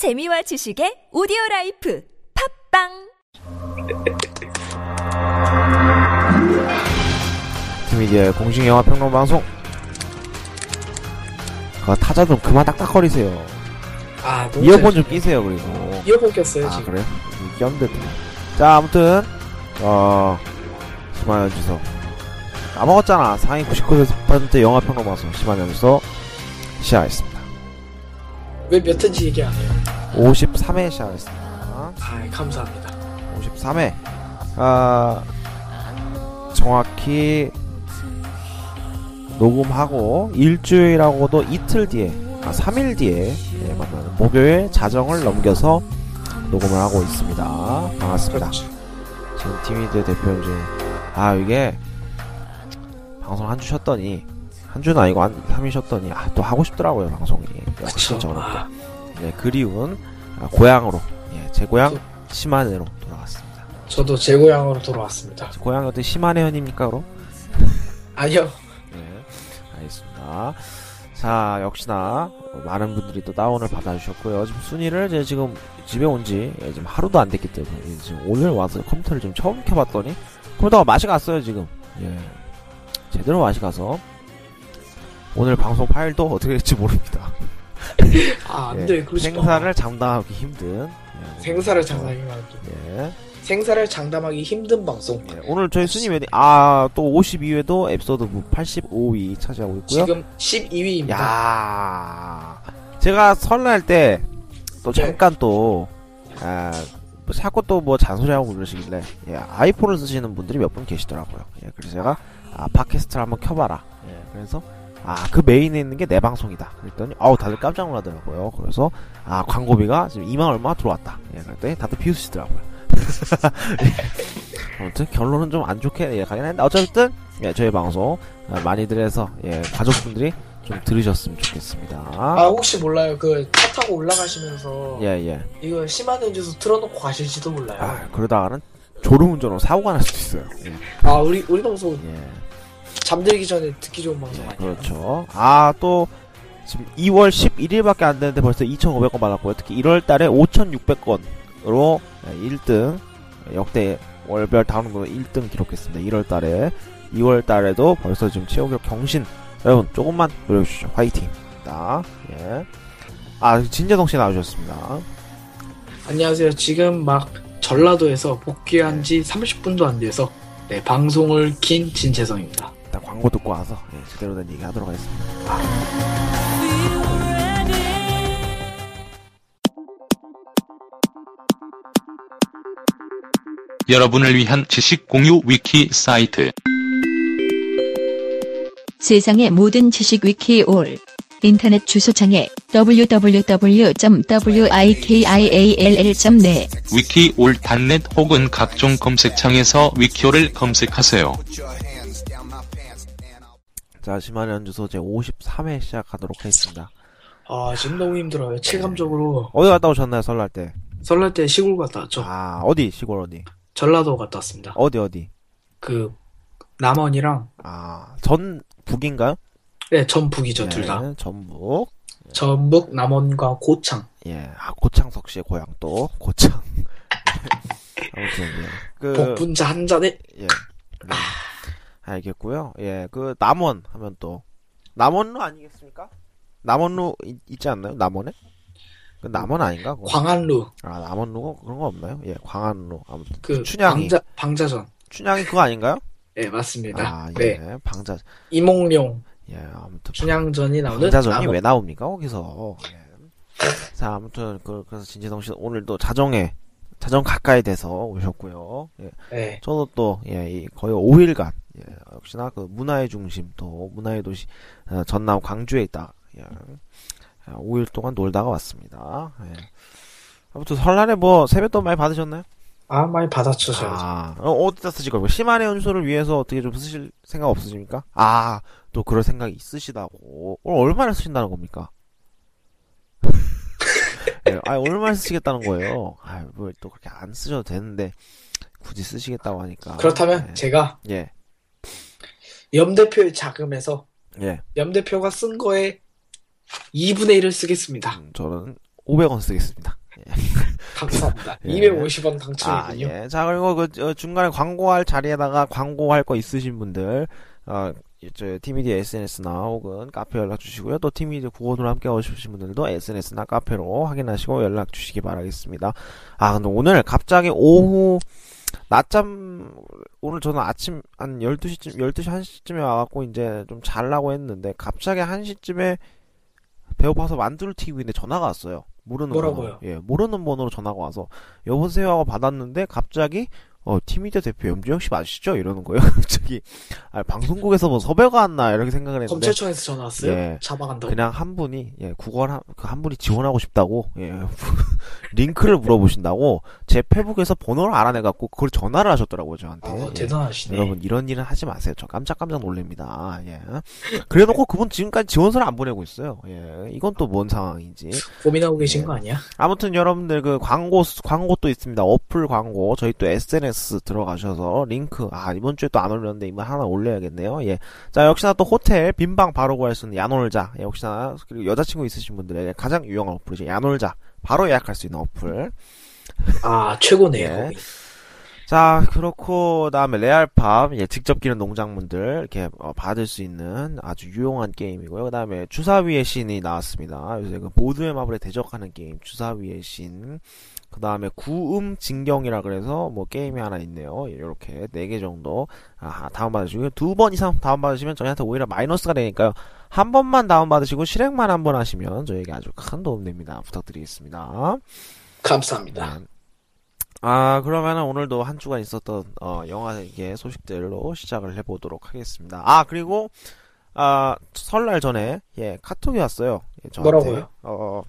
재미와 지식의 오디오 life 팟빵 미디어의 공식 영화 평론 방송. 그 타자 좀 그만 딱딱거리세요. 아, 너무 이어폰 좀 잘- 끼세요 그리고. 이어폰 꼈어요, 아 지금. 그래요? 꼈는데. 자 아무튼 어 심한 주소 까먹었잖아. 상위 99% 영화 평론 방송 심한 주소 시작하겠습니다. 왜 몇 회인지 얘기 안 해요? 53회 시작하겠습니다. 아, 감사합니다. 53회. 아, 정확히 녹음하고 일주일하고도 이틀 뒤에, 아, 3일 뒤에 예, 만나는 목요일 자정을 넘겨서 녹음을 하고 있습니다. 반갑습니다. 그렇죠. 지금 팀이드 대표 중에 아 이게 방송 한 주 쉬었더니 한 주는 아니고 한 3일 쉬었더니 아, 또 하고 싶더라고요 방송이. 그쵸. 아, 네, 그리운 아, 고향으로 예, 제 고향 시마네로 돌아갔습니다. 저도 제 고향으로 돌아왔습니다. 제 고향이 어디 시마네 현입니까 그럼? 아니요. 네, 알겠습니다. 자, 역시나 많은 분들이 또 다운을 받아주셨고요. 지금 순위를 이제 지금 집에 온지 예, 지금 하루도 안 됐기 때문에 지금 오늘 와서 컴퓨터를 좀 처음 켜봤더니 컴퓨터가 맛이 갔어요 지금. 예, 제대로 맛이 가서 오늘 방송 파일도 어떻게 될지 모릅니다. 아, 예, 안 돼. 그러지 마. 생사를 장담하기 힘든. 예, 생사를 장담하기 힘든. 예. 생사를 장담하기 힘든 방송. 예, 오늘 저희 몇 위? 아, 또 52회도 에피소드 85위 차지하고 있고요. 지금 12위입니다. 야 제가 설날 때또 네. 잠깐 또, 아, 뭐 자꾸 또 뭐 잔소리하고 그러시길래, 예, 아이폰을 쓰시는 분들이 몇 분 계시더라고요. 예, 그래서 제가, 아, 팟캐스트를 한번 켜봐라. 예, 그래서, 아, 그 메인에 있는 게 내 방송이다. 그랬더니, 아우, 다들 깜짝 놀라더라고요. 그래서, 아, 광고비가 지금 2만 얼마 들어왔다. 예, 그랬더니 다들 비웃으시더라고요. 예. 아무튼 결론은 좀 안 좋게 예, 가긴 했는데 어쨌든 예, 저희 방송 아, 많이들 해서 예, 가족분들이 좀 들으셨으면 좋겠습니다. 아, 혹시 몰라요. 그 차 타고 올라가시면서 예, 예. 이거 심한 음주소 틀어놓고 가실지도 몰라요. 아, 그러다가는 졸음운전으로 사고가 날 수도 있어요. 예. 아, 우리 우리 방송 예. 잠들기 전에 듣기 좋은 방송 아니에요? 그렇죠. 아, 또 지금 2월 11일밖에 안 되는데 벌써 2,500건 받았고요. 특히 1월 달에 5,600건으로 1등 역대 월별 다운로드 1등 기록했습니다. 1월 달에 2월 달에도 벌써 지금 최고 기록 경신. 여러분 조금만 노력해 주시죠. 화이팅입니다. 예. 아, 진재동 씨 나오셨습니다. 안녕하세요. 지금 막 전라도에서 복귀한 지 30분도 안 돼서 네, 방송을 킨 진채성입니다. 일단 광고 듣고 와서 예, 제대로 된 얘기 하도록 하겠습니다. 여러분을 위한 지식 공유 위키 사이트 세상의 모든 지식 위키 올 인터넷 주소창에 www.wikiall.net 위키올.net 혹은 각종 검색창에서 위키오를 검색하세요. 자, 심한 연주소 제 53회 시작하도록 하겠습니다. 아, 지금 너무 힘들어요. 체감적으로 어디 갔다 오셨나요, 설날 때? 설날 때 시골 갔다 왔죠. 아, 어디? 시골 어디? 전라도 갔다 왔습니다. 어디, 어디? 그 남원이랑 아, 전, 북인가요? 네, 전북이죠, 둘 다. 네, 전북. 전북, 남원과 고창. 예, 아, 고창석 씨의 고향 또, 고창. 아무튼, 예. 그, 복분자 한 잔에 예. 네. 알겠고요 예, 그, 남원 하면 또, 남원루 아니겠습니까? 남원루 있, 있지 않나요? 남원에? 그 남원 아닌가? 그거? 광안루 아, 남원루 그런 거 없나요? 예, 광안루. 아무튼. 그 춘향이. 방자 방자전. 춘향이 그거 아닌가요? 네, 맞습니다. 아, 예. 네. 방자, 이몽룡 예, 아무튼. 춘향전이 나오는 방자전이 남원. 왜 나옵니까 거기서 예. 자 아무튼 그, 그래서 진재성 씨 오늘도 자정에 자정 가까이 돼서 오셨고요 예. 네. 저도 또 예, 이 거의 5일간 예, 역시나 그 문화의 중심 또 문화의 도시 어, 전남 광주에 있다 예. 5일 동안 놀다가 왔습니다 예. 아무튼 설날에 뭐 세뱃돈 많이 받으셨나요? 아, 많이 받았죠. 아, 어, 어디다 쓰실 거예요? 심한의 연수를 위해서 어떻게 좀 쓰실 생각 없으십니까? 아, 또 그럴 생각이 있으시다고. 오늘 얼마나 쓰신다는 겁니까? 네, 아, 얼마나 쓰시겠다는 거예요? 아, 뭐또 그렇게 안 쓰셔도 되는데 굳이 쓰시겠다고 하니까. 그렇다면 예. 제가 예, 염 대표의 자금에서 예. 염 대표가 쓴 거에 2분의 1을 쓰겠습니다. 음, 저는 500원 쓰겠습니다. 감사합니다. 예. 250원 아, 당첨이군요. 예. 자, 그리고 그 어, 중간에 광고할 자리에다가 광고할 거 있으신 분들 어, 저 티미디 SNS나 혹은 카페 연락 주시고요. 또 티미디 구호로 함께 오시신 분들도 SNS나 카페로 확인하시고 연락 주시기 바라겠습니다. 아, 근데 오늘 갑자기 오후 낮잠 오늘 저는 아침 한 12시쯤 12시 1시쯤에 와 갖고 이제 좀 잘라고 했는데 갑자기 1시쯤에 배고파서 만두를 튀기고 있는데 전화가 왔어요. 모르는 뭐라고요? 번호. 예, 모르는 번호로 전화가 와서 여보세요 하고 받았는데 갑자기 어 티미디어 대표 염주영 씨 맞으시죠? 이러는 거예요. 갑자기 아, 방송국에서 뭐 섭외가 왔나 이렇게 생각을 했는데 검찰청에서 전화 왔어요. 예. 잡아간다고. 그냥 한 분이 예 구걸 한, 그한 분이 지원하고 싶다고 예 링크를 물어보신다고 제 페북에서 번호를 알아내갖고 그걸 전화를 하셨더라고요 저한테. 아, 예. 대단하시네. 여러분 이런 일은 하지 마세요. 저 깜짝깜짝 놀랍니다. 예. 그래 놓고 그분 지금까지 지원서를 안 보내고 있어요. 예. 이건 또 뭔 상황인지. 고민하고 계신 예. 거 아니야? 아무튼 여러분들 그 광고 광고 또 있습니다. 어플 광고 저희 또 SNS 들어가셔서 링크 아 이번 주에 또 안 올렸는데 이번 하나 올려야겠네요. 예. 자 역시나 또 호텔 빈방 바로 구할 수 있는 야놀자 예, 역시나 그리고 여자친구 있으신 분들에게 가장 유용한 어플이죠. 야놀자 바로 예약할 수 있는 어플. 아, 최고네요. 예. 자, 그렇고, 그다음에 레알팜, 예, 직접 기르는 농작물들, 이렇게, 어, 받을 수 있는 아주 유용한 게임이고요. 그 다음에 주사위의 신이 나왔습니다. 요새 그 모두의 마블에 대적하는 게임, 주사위의 신. 그 다음에 구음 진경이라 그래서 뭐 게임이 하나 있네요. 이렇게 네 개 정도 아, 다운받으시고요. 두 번 이상 다운받으시면 저희한테 오히려 마이너스가 되니까요. 한 번만 다운받으시고 실행만 한 번 하시면 저에게 아주 큰 도움 됩니다. 부탁드리겠습니다. 감사합니다. 네. 아, 그러면은 오늘도 한 주간 있었던, 어, 영화계 소식들로 시작을 해보도록 하겠습니다. 아, 그리고, 아, 설날 전에, 예, 카톡이 왔어요. 예, 저한테. 뭐라고요? 어,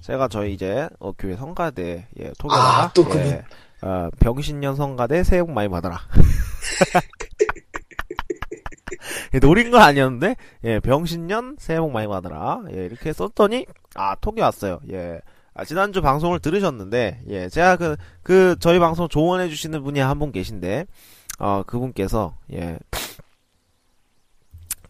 제가 저희 이제, 어, 교회 성가대, 예, 토교다가, 아, 또 그분. 예, 어, 병신년 성가대 새해 복 많이 받아라. 예, 노린 건 아니었는데, 예, 병신년 새해 복 많이 받아라. 예, 이렇게 썼더니, 아, 톡이 왔어요. 예. 아, 지난주 방송을 들으셨는데, 예, 제가 그, 그, 저희 방송 조언해주시는 분이 한 분 계신데, 어, 그분께서, 예,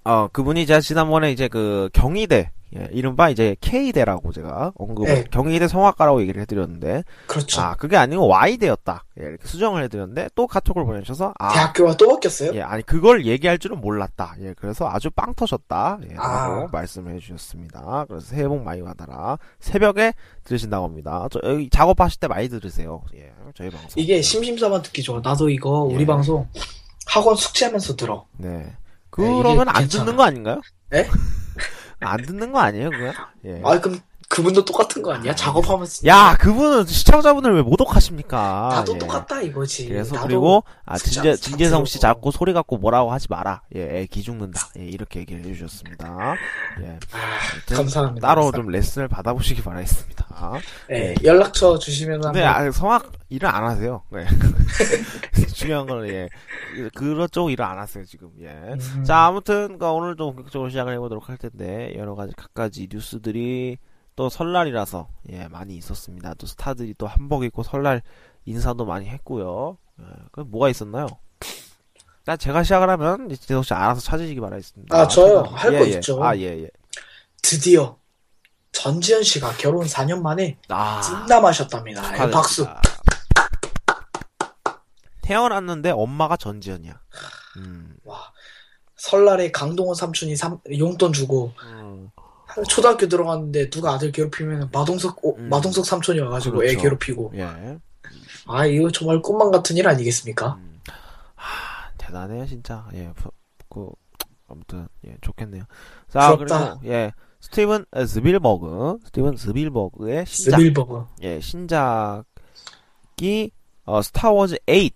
어, 그분이 제가 지난번에 이제 그, 경희대, 예, 이른바 이제 K대라고 제가 언급을, 네. 경희대 성악가라고 얘기를 해드렸는데, 그렇죠. 아, 그게 아니고 Y대였다. 예, 이렇게 수정을 해드렸는데, 또 카톡을 보내주셔서, 아, 대학교가 또 바뀌었어요? 예, 아니 그걸 얘기할 줄은 몰랐다. 예, 그래서 아주 빵 터졌다. 예, 라고 아. 말씀을 해주셨습니다. 그래서 새해 복 많이 받아라. 새벽에 들으신다고 합니다. 저 여기 작업하실 때 많이 들으세요. 예, 저희 방송. 이게 심심사만 듣기 좋아. 나도 이거 예. 우리 방송 학원 숙제하면서 들어. 네. 이게 그러면 안. 듣는 거 아닌가요? 예? 안 듣는 거 아니에요, 그거? 예. 아, 그럼 그분도 똑같은 거 아니야? 작업하면서. 야, 그분은 시청자분을 왜 모독하십니까? 나도 예. 똑같다 이거지. 그래서 그리고 아 진재 진재성 씨. 자꾸 소리 갖고 뭐라고 하지 마라. 예, 애기 죽는다. 예, 이렇게 얘기를 해주셨습니다. 예, 아, 감사합니다. 따로 감사합니다. 좀 레슨을 받아보시기 바라겠습니다. 네, 연락처 주시면 근데 아, 성악 일을 안 하세요. 네. 중요한 거는 예 그렇죠 일을 안 하세요 지금. 예. 음, 자 아무튼 그 오늘도 본격적으로 시작을 해보도록 할 텐데 여러 가지 각가지 뉴스들이 또 설날이라서 예 많이 있었습니다. 또 스타들이 또 한복 입고 설날 인사도 많이 했고요. 예, 그 뭐가 있었나요? 일단 제가 시작을 하면 이제 재석 씨 알아서 찾으시기 바라겠습니다. 아, 저요? 제가- 할거 예, 예. 있죠. 아 예 예. 드디어 전지현 씨가 결혼 4년 만에 아 찐남하셨답니다. 예, 축하드립니다. 박수. 태어났는데 엄마가 전지현이야. 음. 와 설날에 강동원 삼촌이 삼- 용돈 주고 음. 초등학교 들어갔는데 누가 아들 괴롭히면 마동석 오- 음. 마동석 삼촌이 와가지고 애 그렇죠. 괴롭히고 예. 아 이거 정말 꿈만 같은 일 아니겠습니까? 음. 하, 대단해요, 진짜. 예, 부- 그, 아무튼, 예, 좋겠네요. 자, 부럽다. 그리고, 예, 스티븐 스필버그, 스티븐 스필버그의 신작, 스필버그 예, 신작이, 어, 스타워즈 8.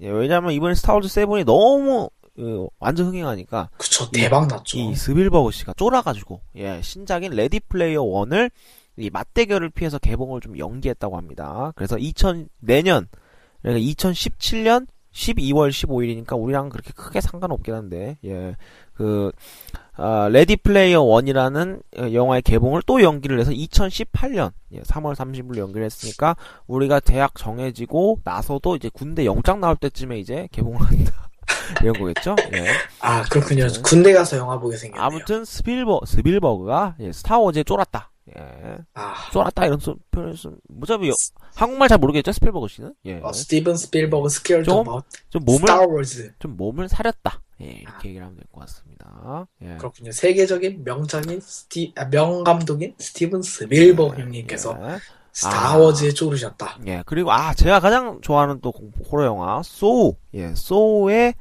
예, 왜냐면 이번에 스타워즈 7이 너무, 어, 완전 흥행하니까, 그쵸 대박 났죠. 이 스필버그 씨가 쫄아가지고, 예, 신작인 레디 플레이어 1을 이 맞대결을 피해서 개봉을 좀 연기했다고 합니다. 그래서 2000, 내년, 그러니까 2017년 12월 15일이니까 우리랑 그렇게 크게 상관없긴 한데, 예, 그, 아, 레디 플레이어 1이라는 영화의 개봉을 또 연기를 해서 2018년, 예, 3월 30일로 연기를 했으니까 우리가 대학 정해지고 나서도 이제 군대 영장 나올 때쯤에 이제 개봉을 한다. 이런 거겠죠? 예. 아 그렇군요. 아무튼. 군대 가서 영화 보게 생겼네요. 아무튼 스필버 스필버그가 예, 스타워즈에 쫄았다. 예. 아, 쫄았다 이런 소, 표현을 쓰 뭐자비 한국말 잘 모르겠죠 스필버그 씨는 예. 어, 스티븐 스필버그 scared 좀 about 좀 몸을 스타워즈 좀 몸을 사렸다 예 아. 이렇게 얘기를 하면 될 것 같습니다 예. 그렇군요. 세계적인 명장인 스티 아, 명감독인 스티븐 스필버그 형님께서 예. 스타워즈에 쫄으셨다. 예, 그리고 아 제가 가장 좋아하는 또 공포 호러 영화 소우 예 소우의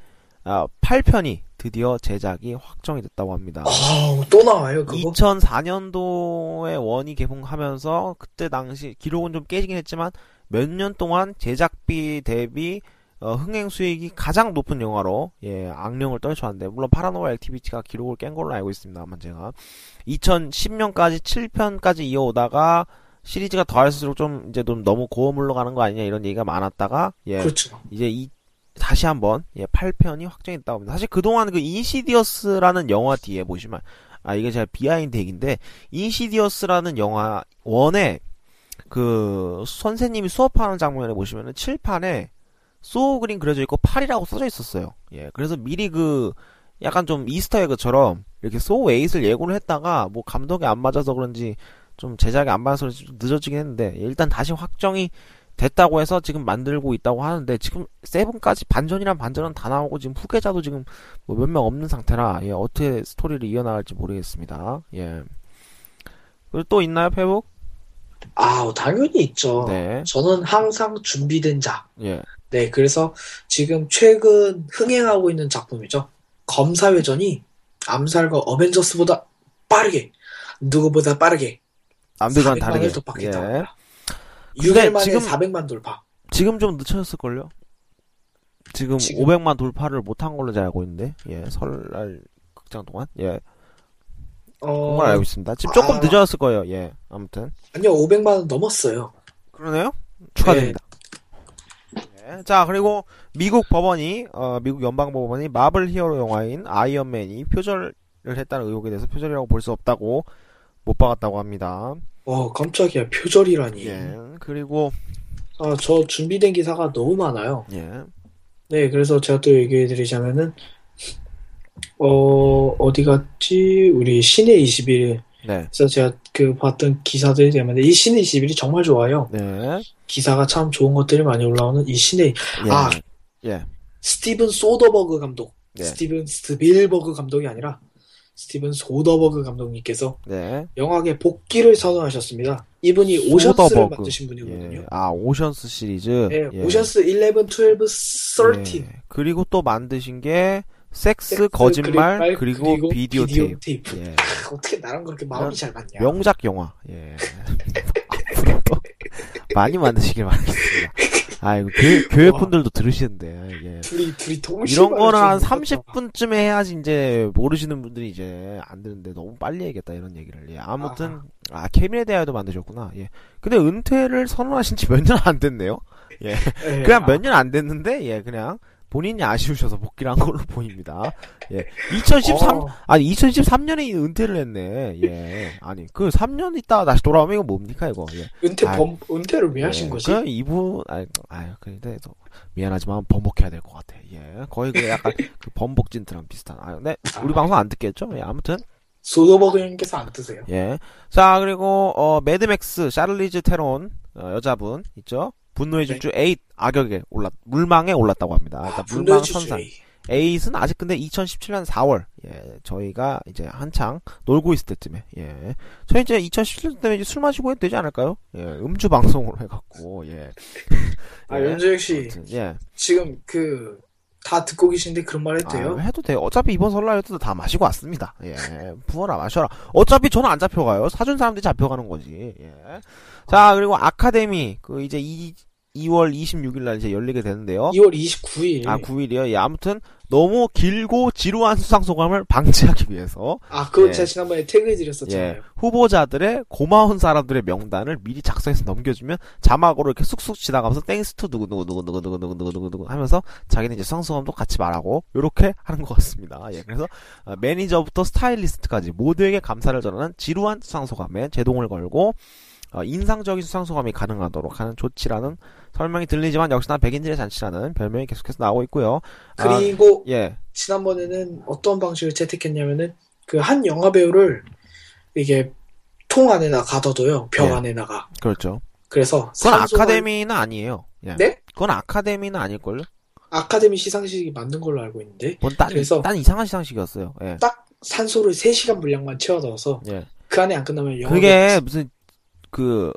아, 8편이 드디어 제작이 확정이 됐다고 합니다. 어우, 또 나와요, 그거? 2004년도에 one이 개봉하면서 그때 당시 기록은 좀 깨지긴 했지만 몇 년 동안 제작비 대비 어, 흥행 수익이 가장 높은 영화로 예 악명을 떨쳐왔는데 물론 파라노멀 액티비티가 기록을 깬 걸로 알고 있습니다만 제가 2010년까지 7편까지 이어오다가 시리즈가 더할수록 좀 이제 좀 너무 고어물로 가는 거 아니냐 이런 얘기가 많았다가 예 그렇죠. 이제 이 다시 한번 예 8편이 확정이 됐다고 합니다. 사실 그동안 그 인시디어스라는 영화 뒤에 보시면 아 이게 제가 behind 얘기인데 인시디어스라는 영화 one에 그 선생님이 수업하는 장면에 보시면은 칠판에 소우 그림 그려져 있고 8이라고 써져 있었어요. 예. 그래서 미리 그 약간 좀 이스터 에그처럼 이렇게 소우 8을 예고를 했다가 뭐 감독이 안 맞아서 그런지 좀 제작이 안 그런지 좀 늦어지긴 했는데 일단 다시 확정이 됐다고 해서 지금 만들고 있다고 하는데 지금 세븐까지 반전이란 반전은 다 나오고 지금 후계자도 지금 뭐 몇 명 없는 상태라 예, 어떻게 스토리를 이어나갈지 모르겠습니다. 예. 그리고 또 있나요, 페북? 아, 당연히 있죠. 네. 저는 항상 준비된 자. 예. 네, 그래서 지금 최근 흥행하고 있는 작품이죠. 검사회전이 암살과 어벤져스보다 빠르게, 누구보다 빠르게 남들과는 400만을 다르게. 돌파했다고 예. 합니다. 근데 6일 만에 지금- 400만 돌파. 지금 좀 늦춰졌을걸요? 지금, 지금- 500만 돌파를 못한 걸로 제가 알고 있는데, 예, 설날 극장 동안, 예, 어, 그걸 알고 있습니다. 지금 조금 아. 늦어졌을 거예요, 예, 아무튼. 아니요, 500만 원 넘었어요. 그러네요? 축하드립니다. 예, 자, 그리고 미국 법원이, 어, 미국 연방법원이 마블 히어로 영화인 아이언맨이 표절을 했다는 의혹에 대해서 표절이라고 볼 수 없다고 못 박았다고 합니다. 어, 깜짝이야. 표절이라니. 예, 그리고, 아, 저 준비된 기사가 너무 많아요. 예, 네, 그래서 제가 또 얘기해 드리자면은, 어, 어디 갔지? 우리 시내 21에서 네, 제가 그 봤던 기사들이 때문에 이 시내 21이 정말 좋아요. 네, 기사가 참 좋은 것들이 많이 올라오는 이 시내, 예, 아. 예, 스티븐 소더버그 감독, 네. 스티븐 스필버그 감독이 아니라 스티븐 소더버그 감독님께서 네. 영화계 복귀를 선언하셨습니다. 이분이 오션스를 소더버그. 만드신 분이거든요. 예. 아, 오션스 시리즈. 네, 예. 오션스 11, 12, 13. 예. 그리고 또 만드신 게 섹스, 섹스, 거짓말, 거짓말, 그리고, 비디오, 테이프. 테이프. 예. 어떻게 나랑 그렇게 마음이 잘 맞냐? 명작 영화. 예. 앞으로도 많이 만드시길 바라겠습니다. 아이고, 교회. 분들도 들으시는데, 예. 둘이 둘이 동시에 이런 거는 한 말해주는 30분쯤에 해야지 이제 모르시는 분들이 이제 안 되는데 너무 빨리 해야겠다 이런 얘기를. 예. 아무튼 아 케미에 대하여도 만드셨구나. 예. 근데 은퇴를 선언하신 지 몇 년 안 됐네요. 예. 예, 그냥 아, 몇년 안 됐는데 예 그냥 본인이 아쉬우셔서 복귀를 한 걸로 보입니다. 예. 2013 어, 아니 2013년에 은퇴를 했네. 예. 아니 그 3년 있다가 다시 돌아오면 이거 뭡니까 이거. 예. 은퇴 아, 범 은퇴를 왜 하신 예, 거지? 그 이분 아유, 아유 근데 또 미안하지만 번복해야 될 것 같아. 예. 거의 그 약간 그 번복 진트랑 비슷한. 아 근데 우리 아. 방송 안 듣겠죠? 예. 아무튼 소더버그 형님께서 안 뜨세요. 예. 자 그리고 어 매드맥스 샤를리즈 테론 어, 여자분 있죠? 분노의 네. 질주 8 악역에 올랐 물망에 올랐다고 합니다. 일단 아, 물망 분노의 선상. 에잇은 아직 근데 2017년 4월 예 저희가 이제 한창 놀고 있을 때쯤에 예 저희 이제 2017년 때문에 이제 술 마시고 해도 되지 않을까요? 예 음주 방송으로 해갖고 예. 아 예. 연주혁 씨 아무튼, 예 지금 그 다 듣고 계신데 그런 말 해도 돼요? 아, 해도 돼요. 어차피 이번 설날에도 다 마시고 왔습니다. 예 부어라 마셔라. 어차피 저는 안 잡혀가요. 사준 사람들이 잡혀가는 거지. 예. 자 그리고 아카데미 그 이제 이 2월 26일 날 이제 열리게 되는데요. 2월 29일. 아 9일이요. 예 아무튼 너무 길고 지루한 수상 소감을 방지하기 위해서 아, 그거 예. 제가 지난번에 태그해 드렸었잖아요. 예, 후보자들의 고마운 사람들의 명단을 미리 작성해서 넘겨주면 자막으로 이렇게 쑥쑥 지나가면서 thanks to 누구 누구 누구 누구 누구 누구 누구 누구 누구 하면서 자기는 이제 수상 소감도 같이 말하고 요렇게 하는 것 같습니다. 예, 그래서 어, 매니저부터 스타일리스트까지 모두에게 감사를 전하는 지루한 수상 소감에 제동을 걸고 어, 인상적인 수상소감이 가능하도록 하는 조치라는 설명이 들리지만 역시나 백인들의 잔치라는 별명이 계속해서 나오고 있고요. 아, 그리고 예, 지난번에는 어떤 방식을 채택했냐면은 그 한 영화 배우를 이게 통 안에나 가둬둬요. 벽 예. 안에다가. 그렇죠. 그래서 그건 산소가- 아카데미는 아니에요. 예. 네? 그건 아카데미는 아닐걸요? 아카데미 시상식이 만든 걸로 알고 있는데 뭔 딴, 그래서- 딴 이상한 시상식이었어요. 예. 딱 산소를 3시간 분량만 채워 넣어서 예. 그 안에 안 끝나면 영화 그게 무슨 그,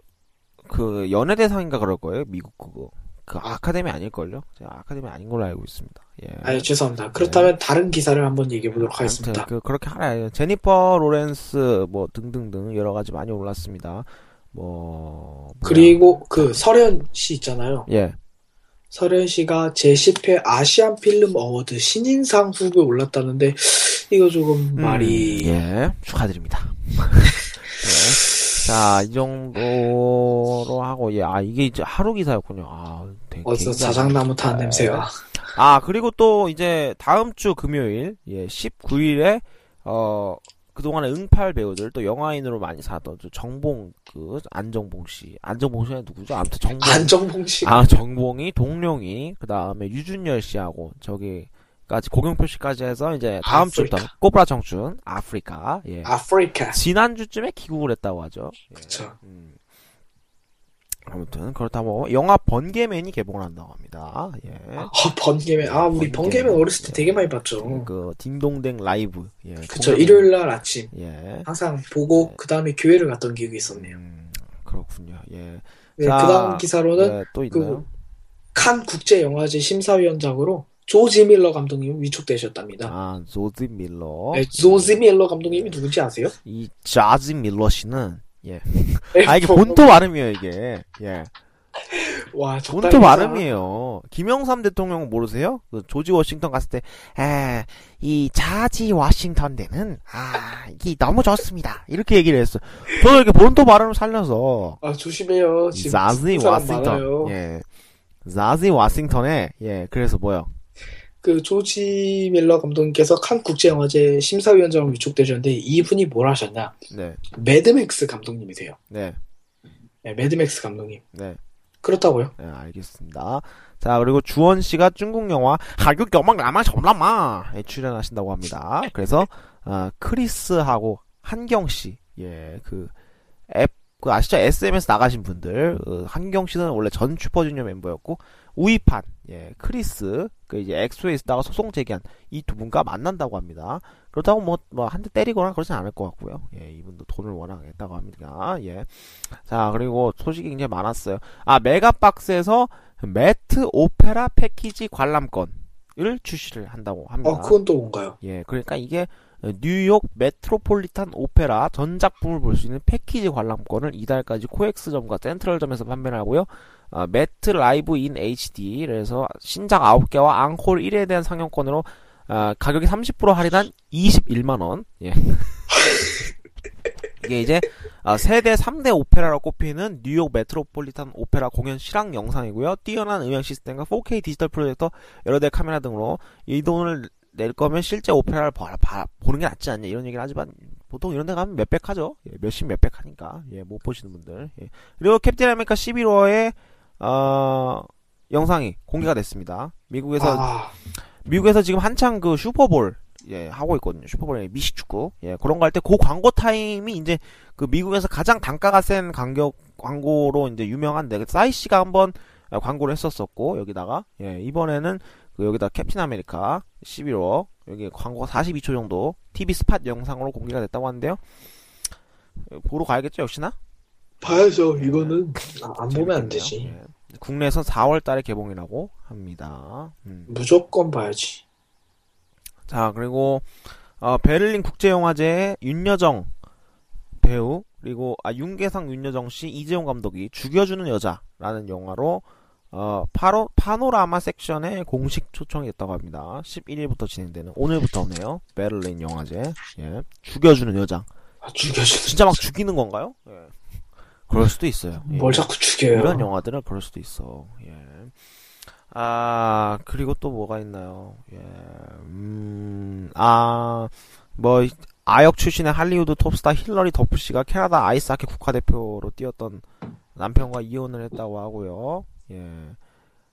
그 연예대상인가 그럴 거예요. 미국 그거. 그 아카데미 아닐걸요? 제가 아카데미 아닌 걸로 알고 있습니다. 예. 아 죄송합니다. 그렇다면 다른 기사를 한번 얘기해 보도록 하겠습니다. 그 그렇게 하나요. 제니퍼 로렌스 뭐 등등등 여러 가지 많이 올랐습니다. 뭐. 그리고 그 설현 씨 있잖아요. 예. 설현 씨가 제10회 Asian Film Award 신인상 후보에 올랐다는데 이거 조금 말이 음, 예. 축하드립니다. 예. 자, 이 정도로 하고 예. 아, 이게 이제 하루 기사였군요. 아, 되게 굉장히- 자작나무 예. 냄새가 아, 그리고 또 이제 다음 주 금요일, 예, 19일에, 어, 그동안에 응팔 배우들, 또 영화인으로 많이 사던, 저 정봉, 그, 안정봉 씨. 안정봉 씨가 누구죠? 아무튼 정봉. 안정봉 씨 아, 정봉이, 동룡이, 그 다음에 유준열 씨하고, 저기 까지, 고경표 씨까지 해서, 이제, 다음 아프리카. 주부터, 꼬브라 청춘, 아프리카, 예. 아프리카 지난 주쯤에 귀국을 했다고 하죠. 예. 음. 아무튼, 그렇다고, 영화 번개맨이 개봉을 한다고 합니다. 예. 어, 번개맨 아 우리 번개맨. 번개맨 어렸을 때 되게 많이 봤죠. 그 딩동댕 라이브 예 그쵸 공연- 일요일 날 아침 예 항상 보고 그 다음에 교회를 갔던 기억이 있었네요. 음, 그렇군요 예, 네, 자, 그 다음 기사로는 예, 또 있나요 칸 국제영화제 심사위원장으로 조지 밀러 감독님 위촉되셨답니다. 아 조지 밀러 네, 조지 밀러 감독님이 누군지 아세요? 이 자지 밀러 씨는 예. 네, 아 이게 뭐, 본토 발음이에요 이게 예 와 본토 발음이에요 김영삼 대통령 모르세요 그 조지 워싱턴 갔을 때 에 이 자지 워싱턴 대는 아 이게 너무 좋습니다 이렇게 얘기를 했어 저는 이렇게 본토 발음을 살려서 아 조심해요. 지금 자지 워싱턴. 많아요. 예. 자지 워싱턴에 예. 그래서 뭐요? 그 조지 밀러 감독님께서 칸 국제영화제 심사위원장으로 위촉되셨는데 이분이 뭘 하셨냐? 네. 매드맥스 감독님이세요. 네. 네, 매드맥스 감독님. 네. 그렇다고요? 네, 알겠습니다. 자, 그리고 주원 씨가 중국 영화 하격 영망 라마 점라마에 출연하신다고 합니다. 그래서 아, 크리스하고 한경 씨. 예. 그 앱, 그 아시죠? SM에서 나가신 분들. 어, 한경 씨는 원래 전 슈퍼주니어 멤버였고 우이판, 예, 크리스, 그 이제 엑소에 있다가 소송 제기한 이 두 분과 만난다고 합니다. 그렇다고 뭐, 뭐, 한 대 때리거나 그러진 않을 것 같고요. 예, 이분도 돈을 워낙 했다고 합니다. 예. 자, 그리고 소식이 굉장히 많았어요. 아, 메가박스에서 메트 오페라 패키지 관람권을 출시를 한다고 합니다. 어, 그건 또 뭔가요? 예, 그러니까 이게 뉴욕 메트로폴리탄 오페라 전작품을 볼 수 있는 패키지 관람권을 이달까지 코엑스점과 센트럴점에서 판매를 하고요. 아, Met Live in HD 그래서 신작 9개와 앙코르 1에 대한 상영권으로 아, 가격이 30% 할인한 21만 원. 예. 이게 이제 아, 세계 3대 오페라로 꼽히는 뉴욕 메트로폴리탄 오페라 공연 실황 영상이고요. 뛰어난 음향 시스템과 4K 디지털 프로젝터 여러 대 카메라 등으로 이 돈을 낼 거면 실제 오페라를 봐, 봐- 보는 게 낫지 않냐 이런 얘기를 하지만 보통 이런 데 가면 몇백 하죠. 예, 몇십 몇백 하니까 예, 못 보시는 분들. 예. 그리고 캡틴 아메리카 11호의 어, 영상이 공개가 됐습니다. 미국에서 아, 미국에서 지금 한창 그 슈퍼볼 예, 하고 있거든요. 슈퍼볼의 미식축구. 예, 그런 거 할 때 그 광고 타임이 이제 그 미국에서 가장 단가가 센 간격 광고로 이제 유명한데 싸이 씨가 한번 광고를 했었었고 여기다가 예, 이번에는 그 여기다 캡틴 아메리카 11호 여기 광고가 42초 정도 TV spot 영상으로 공개가 됐다고 하는데요. 예, 보러 가야겠죠, 역시나? 봐야죠. 이거는 아, 안 보면 안. 되지. 예. 국내에선 4월 달에 개봉이라고 합니다. 음. 무조건 봐야지. 자, 그리고 어, 베를린 국제영화제에 윤여정 배우 그리고 아 윤계상 윤여정 씨 이재용 감독이 죽여주는 여자라는 영화로 어 파로 파노라마 섹션에 공식 초청이 됐다고 합니다. 11일부터 진행되는 오늘부터네요. 베를린 영화제. 예. 죽여주는 여자. 아, 죽여주는. 진짜 막 죽이는 건가요? 예. 그럴 수도 있어요. 예. 뭘 자꾸 죽여요. 이런 영화들은 그럴 수도 있어. 예. 아, 그리고 또 뭐가 있나요? 예. 음, 아, 뭐, 아역 출신의 할리우드 톱스타 힐러리 더프 씨가 캐나다 아이스하키 국가대표로 뛰었던 남편과 이혼을 했다고 하고요. 예.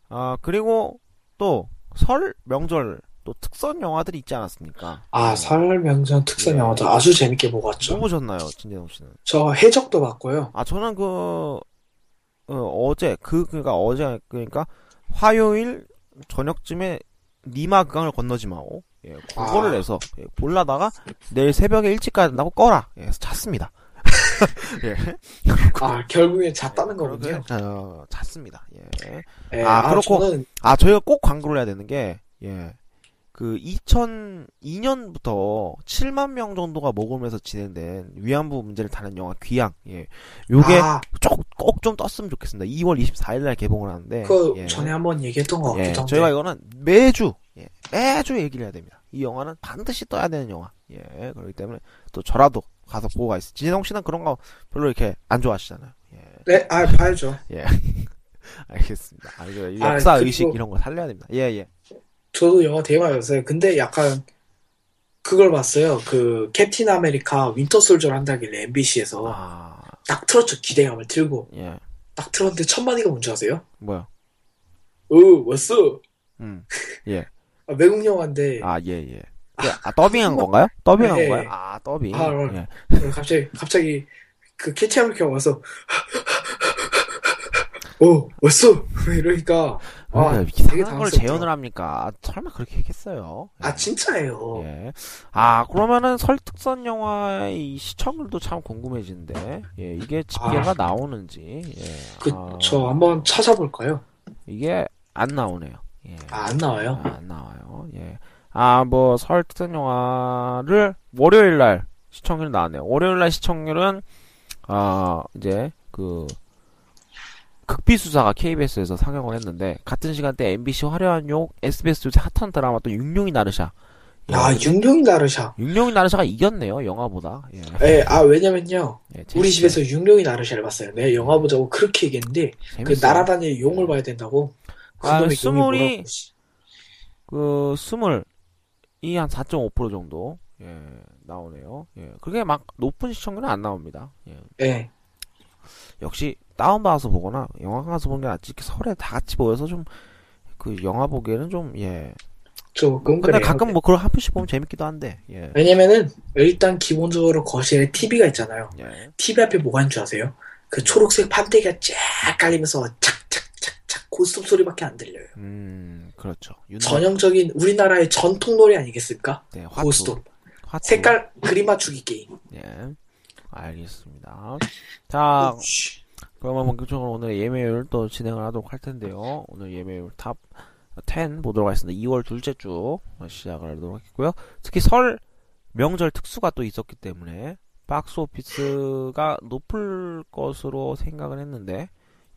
아, 그리고 또 설 명절 또 특선 영화들이 있지 않았습니까? 아, 설 명절 특선 네. 영화도 아주 재밌게 보고 왔죠. 뭐 보셨나요, 진재동 씨는? 저 해적도 봤고요. 아 저는 그 어, 제 그 그러니까 어제 그러니까 화요일 저녁쯤에 니마 그강을 건너지 마오. 예, 그거를 아. 해서 예, 볼라다가 내일 새벽에 일찍 가야 된다고 꺼라. 예, 그래서 잤습니다. 예. 아, 결국엔 잤다는 거군요. 그렇게, 어, 잤습니다. 예. 예, 아, 그렇고- 저는 아 저희가 꼭 광고를 해야 되는 게 예. 그 2002년부터 7만 명 정도가 모금해서 진행된 위안부 문제를 다룬 영화 귀향. 예. 요게 아, 꼭좀 떴으면 좋겠습니다. 2월 24일 날 개봉을 하는데. 그 예. 전에 한번 얘기했던 것 예, 같기도 한데. 저희가 이거는 매주 예, 매주 얘기를 해야 됩니다. 이 영화는 반드시 떠야 되는 영화. 예, 그렇기 때문에 또 저라도 가서 보고 가겠습니다. 진성 씨는 그런 거 별로 이렇게 안 좋아하시잖아요. 예, 네, 아, 봐야죠. 알겠습니다. 아, 아, 역사 그리고- 의식 이런 거 살려야 됩니다. 예, 예. 저도 영화 되게 많이 봤어요. 근데 약간 그걸 봤어요. 그 캡틴 아메리카 윈터 솔저를 한다길래 MBC에서 아, 딱 틀었죠. 기대감을 들고 예, 딱 틀었는데 첫 마디가 뭔지 아세요? 뭐야? 어, 왔어. 음, 예, 아, 외국 영화인데 아, 예, 예. 그, 아, 더빙한 건가요? 더빙한 네. 거예요? 아, 더빙. 아, 어. 예. 갑자기 갑자기 그 캡틴 아메리카 와서 어, 왔어. 이러니까 왜 아, 되게 이상한 걸. 재현을 합니까? 설마 그렇게 했겠어요? 예. 아 진짜예요. 예. 아, 그러면은 설특선 영화의 이 시청률도 참 궁금해지는데, 예, 이게 집계가 아. 나오는지, 예. 아, 그저 한번 찾아볼까요? 이게 안 나오네요. 예. 아, 안 나와요. 아, 안 나와요. 예. 아, 뭐, 설특선 영화를 월요일 날 시청률 나왔네요. 월요일 날 시청률은, 아, 이제, 그, 극비수사가 KBS에서 상영을 했는데, 같은 시간대 MBC 화려한 욕, SBS 요새 핫한 드라마 또 육룡이 나르샤. 예. 아 윤경이 나르샤. 육룡이 나르샤가 이겼네요, 영화보다. 예. 예, 아 왜냐면요. 예, 우리. 집에서 육룡이 나르샤를 봤어요. 내 영화 보자고 그렇게 얘기했는데 그 재밌어요. 날아다니는 용을 봐야 된다고. 아, 그놈의 스물이-. 그, 스물, 이한 4.5% 정도, 예, 나오네요. 예, 그게 막 높은 시청률은 안 나옵니다. 예. 예. 역시, 다운받아서 보거나, 영화관 가서 보는 게 낫지, 이렇게 설에 다 같이 모여서 좀, 그, 영화 보기에는 좀, 예. 조금 근데 그래요. 가끔 뭐, 그걸 한 편씩 보면 재밌기도 한데, 예. 왜냐면은 일단 기본적으로 거실에 TV가 있잖아요. 예. TV 앞에 뭐가 있는 줄 아세요? 그 초록색 판때기가 쫙 깔리면서 착착착착 고스톱 소리밖에 안 들려요. 음, 그렇죠. 윤 전형적인 우리나라의 전통 놀이 아니겠습니까? 네, 화투. 고스톱. 화투. 색깔 그림 맞추기 게임. 예. 알겠습니다. 자, 씨. 그러면 본격적으로 오늘 예매율 또 진행을 하도록 할 텐데요. 오늘 예매율 top 10 보도록 하겠습니다. 2월 둘째 주 시작을 하도록 하겠고요. 특히 설 명절 특수가 또 있었기 때문에 박스 오피스가 높을 것으로 생각을 했는데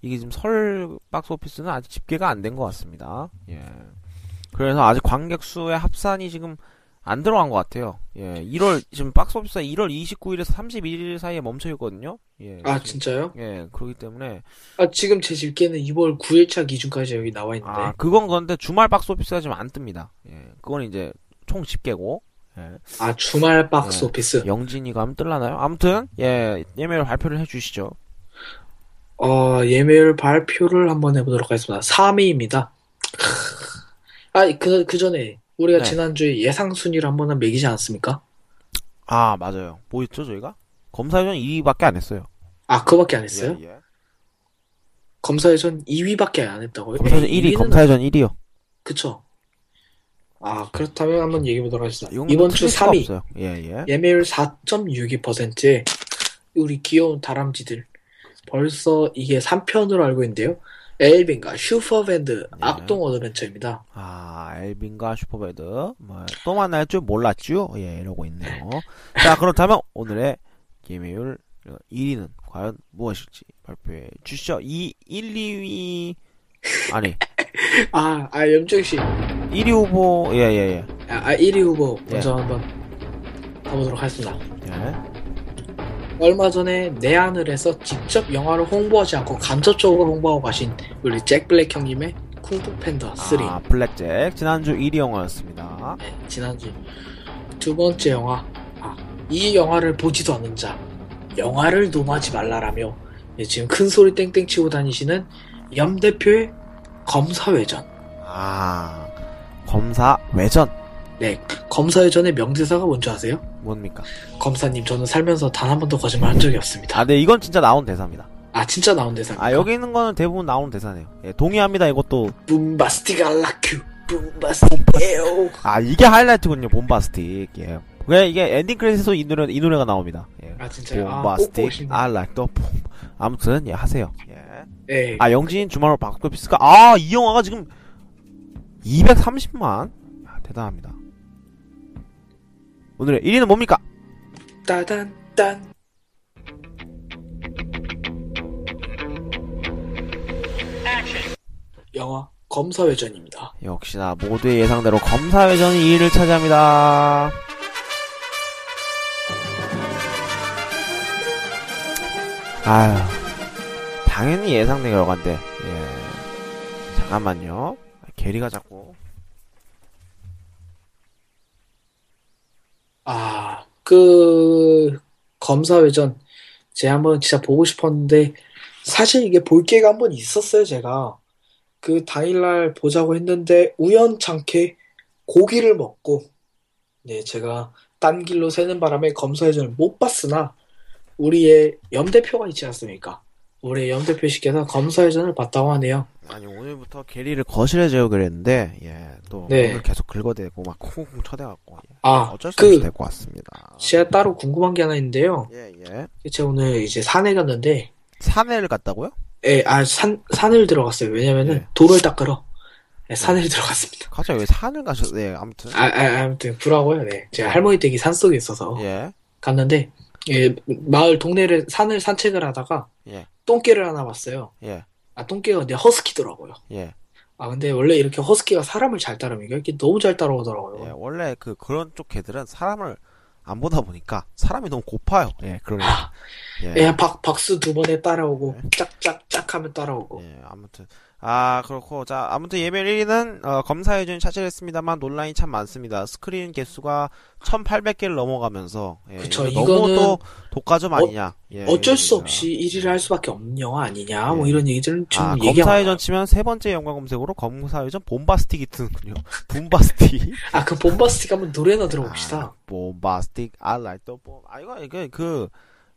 이게 지금 설 박스 오피스는 아직 집계가 안 된 것 같습니다. 예. 그래서 아직 관객 수의 합산이 지금 안 들어간 것 같아요. 예. 1월 지금 박스 오피스가 1월 29일에서 31일 사이에 멈춰 있거든요. 예. 아 지금- 진짜요? 예, 그렇기 때문에 아 지금 제 집게는 2월 9일차 기준까지 여기 나와 있는데. 아 그건 그런데 주말 박스 오피스가 지금 안 뜹니다. 예, 그건 이제 총 집계고 예, 아 주말 박스 네. 오피스. 영진이가 하면 뜰라나요? 아무튼 예 예매를 발표를 해주시죠. 어 예매율 발표를 한번 해보도록 하겠습니다. 3위입니다. 아그 그 전에 우리가 네. 지난주에 예상 순위를 한번 매기지 않았습니까? 아 맞아요. 뭐였죠 저희가? 검사전 2위밖에 안 했어요. 아 그거밖에 안 했어요? 예, 예. 검사회전 2위밖에 안 했다고요? 검사전 에이, 1위, 2위는 검사전 1위요. 그쵸. 아 그렇다면 한번 얘기해 보도록 하겠습니다. 이번 주 3위 없어요. 예, 예. 예매율 4.62%에 우리 귀여운 다람쥐들 벌써 이게 3편으로 알고 있는데요. 앨빈과 슈퍼밴드 네. 악동 어드벤처입니다. 아, 앨빈과 슈퍼밴드. 뭐, 또 만날 줄 몰랐죠? 예, 이러고 있네요. 자, 그렇다면 오늘의 예매율 1위는 과연 무엇일지 발표해 주시죠. 2, 1, 2위, 아니, 아, 아 염정 씨, 1위 후보, 예, 예, 아, 아, 1위 후보 먼저 예. 한번 가보도록 하겠습니다. 예. 예. 얼마 전에 내한을 해서 직접 영화를 홍보하지 않고 간접적으로 홍보하고 가신 우리 잭 블랙 형님의 쿵푸 팬더 3. 아, 블랙잭. 지난주 1위 영화였습니다. 네, 지난주 두 번째 영화. 아, 이 영화를 보지도 않는 자, 영화를 노하지 말라라며 예, 지금 큰 소리 땡땡 치고 다니시는 염 대표의 검사회전. 아, 검사 외전. 네, 검사회 전에 명대사가 뭔지 아세요? 뭡니까? 검사님, 저는 살면서 단 한 번도 거짓말 한 적이 없습니다. 아, 네, 이건 진짜 나온 대사입니다. 아, 진짜 나온 대사입니까? 아, 여기 있는 거는 대부분 나오는 대사네요. 예, 동의합니다, 이것도. 붐바스틱 알라큐, 붐바스틱에요. 아, 이게 하이라이트군요, 봄바스틱. 예. 왜 이게 엔딩 크레딧에서 이 노래, 이 노래가 나옵니다. 예. 아, 진짜요? 아, 꼭 봄바스틱, like the bomb. 아무튼, 예, 하세요. 예. 네. 아, 영진 주말로 바꿔 비스가, 아, 이 영화가 지금 230만? 야, 대단합니다. 오늘의 1위는 뭡니까? 따단, 딴. 영화 검사회전입니다. 역시나 모두의 예상대로 검사회전이 2위를 차지합니다. 아유, 당연히 예상된 결과인데, 예. 잠깐만요. 게리가 자꾸. 아, 그, 검사회전, 제가 한번 진짜 보고 싶었는데, 사실 이게 볼 기회가 한 번 있었어요, 제가. 그 당일날 보자고 했는데, 우연찮게 고기를 먹고, 네, 제가 딴 길로 새는 바람에 검사회전을 못 봤으나, 우리의 염대표가 있지 않습니까? 우리의 염대표 씨께서 검사회전을 봤다고 하네요. 아니, 오늘부터 게리를 거실에 재우기로 했는데, 예, 또, 네. 오늘 계속 긁어대고, 막 쿵쿵 쳐대갖고, 예. 아, 어쩔 수 없이 그, 될것 같습니다. 제가 따로 궁금한 게 하나 있는데요. 예, 예. 제가 오늘 이제 산에 갔는데, 산에를 갔다고요? 예, 아, 산, 산을 들어갔어요. 왜냐면은 네. 도로를 닦으러 예, 산을 들어갔습니다. 갑자기 왜 산을 가셨, 네, 아무튼. 아, 아, 아무튼 불하고요. 네. 제가 할머니 댁이 산 속에 있어서 예, 갔는데, 예, 마을 동네를 산을 산책을 하다가 예, 똥개를 하나 봤어요. 예, 아, 똥개가 근데 허스키더라고요. 예. 아, 근데 원래 이렇게 허스키가 사람을 잘 따릅니까? 이렇게 너무 잘 예, 따라오더라고요. 원래 그 그런 쪽 개들은 사람을 안 보다 보니까 사람이 너무 고파요. 예, 그러니. 아, 예. 예, 박, 박수 두 번에 따라오고, 네. 짝짝짝 하면 따라오고. 예, 아무튼. 아, 그렇고. 자, 아무튼 예별 1위는, 어, 검사회전이 차지했습니다만 논란이 참 많습니다. 스크린 개수가 1800개를 넘어가면서. 예, 그쵸, 이거 너무 또 독과점 아니냐. 예, 어쩔 수. 없이 1위를 할 수밖에 없는 영화 아니냐, 뭐 예. 이런 얘기들은 좀 아. 검사회전 치면 세 번째 연관 검색으로 검사회전 봄바스틱이 뜨는군요. 붐바스틱. 아, 그 봄바스틱 한번 노래나 들어봅시다. 아, 봄바스틱, I like the bomb. 아, 이거, 이게 그,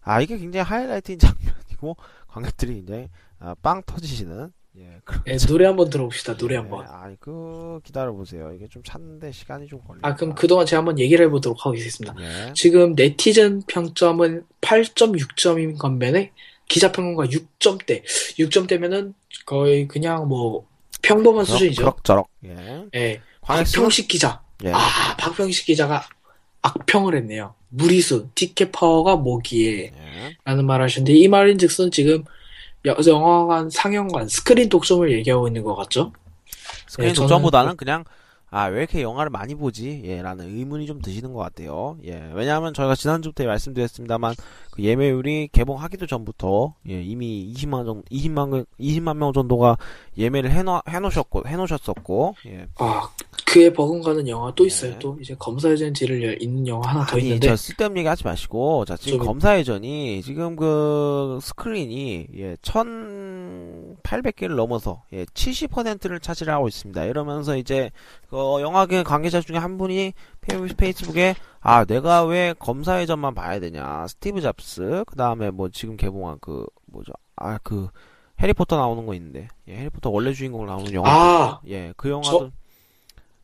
아, 이게 굉장히 하이라이트인 장면이고, 관객들이 굉장히, 아, 빵 터지시는, 예, 그런. 예, 노래 한번 들어봅시다. 노래 한번. 예, 아이, 그, 기다려 보세요. 이게 좀 찾는데 시간이 좀 걸려. 아, 그럼 그동안 제가 한번 얘기를 해보도록 하겠습니다. 예. 지금 네티즌 평점은 8.6점인 반면에 기자 평론가 6점대. 6점대면은 거의 그냥 뭐 평범한 수준이죠. 그럭저럭. 예. 예. 박평식 기자. 예. 아, 박평식 기자가 악평을 했네요. 무리수, 티켓 파워가 뭐기에 예. 라는 말 하셨는데 이 말인 즉슨 지금 여- 영화관, 상영관, 스크린 독점을 얘기하고 있는 것 같죠? 스크린 예, 저는 독점보다는 그냥, 아, 왜 이렇게 영화를 많이 보지? 예, 라는 의문이 좀 드시는 것 같아요. 예, 왜냐하면 저희가 지난주부터 말씀드렸습니다만, 그 예매율이 개봉하기도 전부터, 예, 이미 20만 정도, 20만, 명- 20만 명 정도가 예매를 해놓, 해놓으셨고, 해놓으셨었고, 예. 아, 그에 버금가는 영화 또 있어요. 네. 또 이제 검사외전 뒤를 잇는 영화 하나 더 아니, 있는데 저 쓸데없는 얘기 하지 마시고, 자, 지금 좀- 검사외전이, 지금 그, 스크린이, 예, 1800개를 넘어서, 예, 70%를 차지를 하고 있습니다. 이러면서 이제, 그, 영화계 관계자 중에 한 분이 페- 페이스북에, 아, 내가 왜 검사외전만 봐야 되냐. 스티브 잡스, 그 다음에 뭐, 지금 개봉한 그, 뭐죠, 아, 그, 해리포터 나오는 거 있는데, 예, 해리포터 원래 주인공으로 나오는 영화. 아, 예, 그 영화도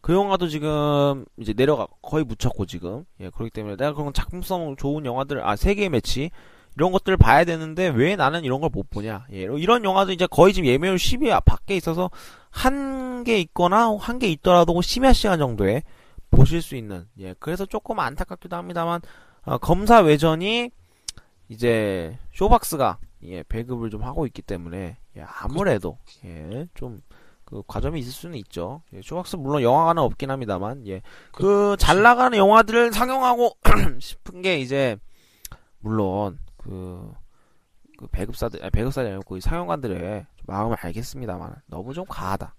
그 영화도 지금 이제 내려가 거의 묻혔고 지금 예 그렇기 때문에 내가 그런 작품성 좋은 영화들 아 세계의 매치 이런 것들을 봐야 되는데 왜 나는 이런 걸 못 보냐 예 이런 영화도 이제 거의 지금 예매율 10위 밖에 있어서 한 개 있거나 한 개 있더라도 심야 시간 정도에 보실 수 있는 예 그래서 조금 안타깝기도 합니다만 어, 검사 외전이 이제 쇼박스가 예 배급을 좀 하고 있기 때문에 예, 아무래도 예 좀 그 과점이 있을 수는 있죠. 예, 쇼박스 물론 영화관은 없긴 합니다만, 예, 그 잘 나가는 영화들을 상영하고 싶은 게 이제 물론 그, 그 배급사들, 아니, 배급사이 아니고 좀 마음을 알겠습니다만 너무 좀 과하다.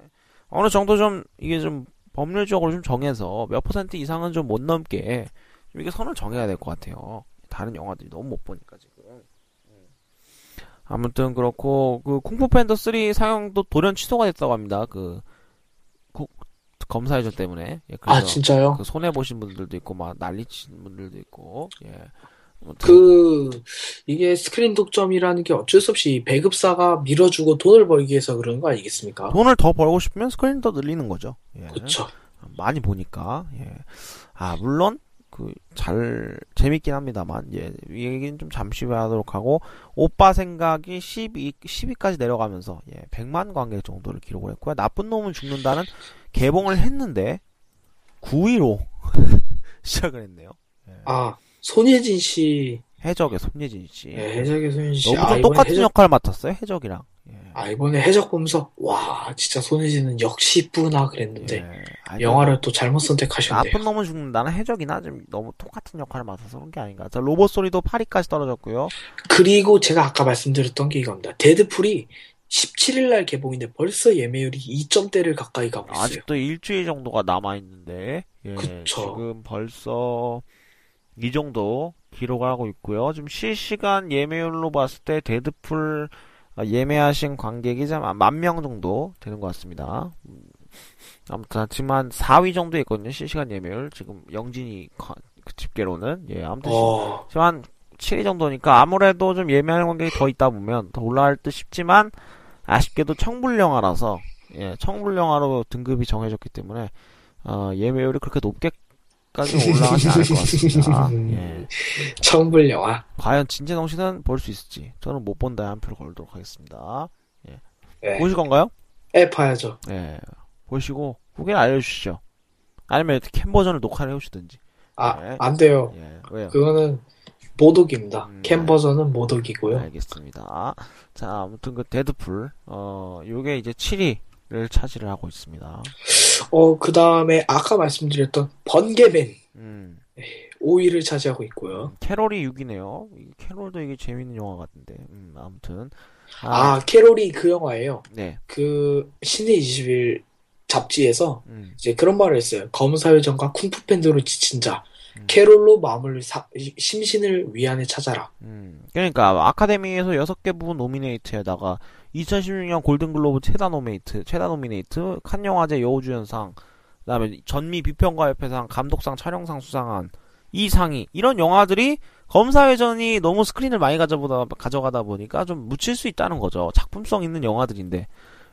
예. 어느 정도 좀 이게 좀 법률적으로 좀 정해서 몇 퍼센트 이상은 좀 못 넘게 좀 이게 선을 정해야 될 것 같아요. 다른 영화들이 너무 못 보니까 지금. 아무튼 그렇고 그 쿵푸 팬더 3 상영도 돌연 취소가 됐다고 합니다. 그 국- 검사외전 때문에. 예, 그래서 아 진짜요? 그 손해 보신 분들도 있고 막 난리 친 분들도 있고. 예. 그 이게 스크린 독점이라는 게 어쩔 수 없이 배급사가 밀어주고 돈을 벌기 위해서 그런 거 아니겠습니까? 돈을 더 벌고 싶으면 스크린 더 늘리는 거죠. 예. 그렇죠. 많이 보니까. 예. 아, 물론 그 잘 재밌긴 합니다만 예. 이 얘기는 좀 잠시 후에 하도록 하고 오빠 생각이 12 10위까지 내려가면서 예. 100만 관객 정도를 기록을 했고요. 나쁜 놈은 죽는다는 개봉을 했는데 9위로 시작을 했네요. 예. 아 손예진 씨, 해적의 손예진 씨. 예, 해적의 손예진 씨. 너무 아, 똑같은 해적, 역할 맡았어요. 해적이랑. 예. 아 이번에 해적 보면서 와 진짜 손예진은 역시 이쁘나 그랬는데 예. 아니, 영화를 또 잘못 선택하셨네요. 나쁜 놈은 죽는다는 해적이나 좀 너무 똑같은 역할을 맡아서 그런 게 아닌가. 자, 로봇 소리도 8위까지 떨어졌고요. 그리고 제가 아까 말씀드렸던 게 이겁니다. 데드풀이 17일 날 개봉인데 벌써 예매율이 2점대를 가까이 가고 있어요. 아직도 일주일 정도가 남아 있는데, 예, 그쵸. 지금 벌써 이 정도 기록을 하고 있고요. 지금 실시간 예매율로 봤을 때 데드풀 아, 예매하신 관객이 만 명 정도 되는 것 같습니다. 음, 아무튼 하지만 4위 정도 있거든요. 실시간 예매율 지금 영진이 거- 그 집계로는 예 아무튼 어, 지금 한 7위 정도니까 아무래도 좀 예매하는 관객이 더 있다 보면 더 올라갈 듯 싶지만 아쉽게도 청불 영화라서 예, 청불 영화로 등급이 정해졌기 때문에 어, 예매율이 그렇게 높게 까지 올라가지 않을 것 같습니다. 예. 청불 영화. 과연 진재동 씨는 볼 수 있을지 저는 못 본다 한 표를 걸도록 하겠습니다. 네. 보실 건가요? 예 봐야죠. 예. 보시고 후기를 알려주시죠. 아니면 캠 버전을 녹화를 해오시든지. 아, 네. 안 돼요. 예. 왜요? 그거는 모독입니다. 음, 캠 네. 버전은 모독이고요. 알겠습니다. 자, 아무튼 그 데드풀, 어, 요게 이제 7위를 차지를 하고 있습니다. 어, 그 다음에 아까 말씀드렸던 번개맨 음, 5위를 차지하고 있고요. 캐롤이 6위네요. 캐롤도 이게 재밌는 영화 같은데, 음, 아무튼. 아, 캐롤이 그 영화예요. 네, 그 씨네21 잡지에서 음, 이제 그런 말을 했어요. 검사외전과 쿵푸 팬더로 지친 자. 음. 캐롤로 마음을 사- 심신을 위안에 찾아라. 음. 그러니까, 아카데미에서 6개 부문 노미네이트에다가 2016년 골든글로브 최다 노미네이트, 최다 노미네이트, 칸 영화제 여우주연상, 그 다음에 전미 비평가협회상, 감독상, 촬영상 수상한 이 상이, 이런 영화들이 검사회전이 너무 스크린을 많이 가져보다, 가져가다 보니까 좀 묻힐 수 있다는 거죠. 작품성 있는 영화들인데.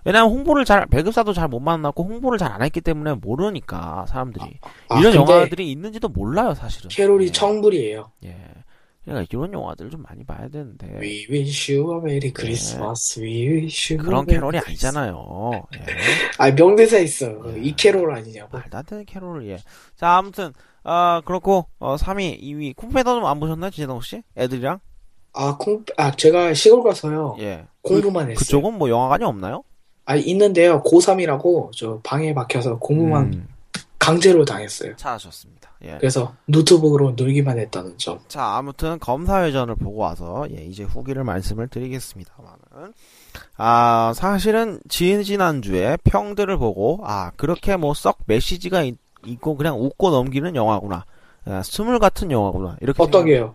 왜냐면 홍보를 잘, 배급사도 잘 못 만났고 홍보를 잘 안 했기 때문에 모르니까, 사람들이. 아, 이런 근데 영화들이 있는지도 몰라요, 사실은. 캐롤이 예. 청불이에요. 예. 그러니까 이런 영화들을 좀 많이 봐야 되는데. We wish you a merry Christmas. We wish you 네. 그런 캐롤이. 아니잖아요. 예. 아, 명대사 있어. 예. 이 캐롤 아니냐고. 말도 안 되는 캐롤을, 예. 자, 아무튼, 아, 그렇고, 어, 3위, 2위. 쿵패더는 안 보셨나요, 진재동 혹시? 애들이랑? 아, 콩, 아, 제가 시골 가서요. 예. 공부만 했어요. 그쪽은 뭐 영화관이 없나요? 아, 있는데요. 고3이라고 저 방에 박혀서 공부만 음, 강제로 당했어요. 잘하셨습니다. 예. 그래서 노트북으로 놀기만 했다는 점. 자, 아무튼 검사회전을 보고 와서 예, 이제 후기를 말씀을 드리겠습니다만은 아, 사실은 지지난주에 평들을 보고 아, 그렇게 뭐 썩 메시지가 있, 고 그냥 웃고 넘기는 영화구나. 아, 스물 같은 영화구나. 이렇게 생각- 어떠게요?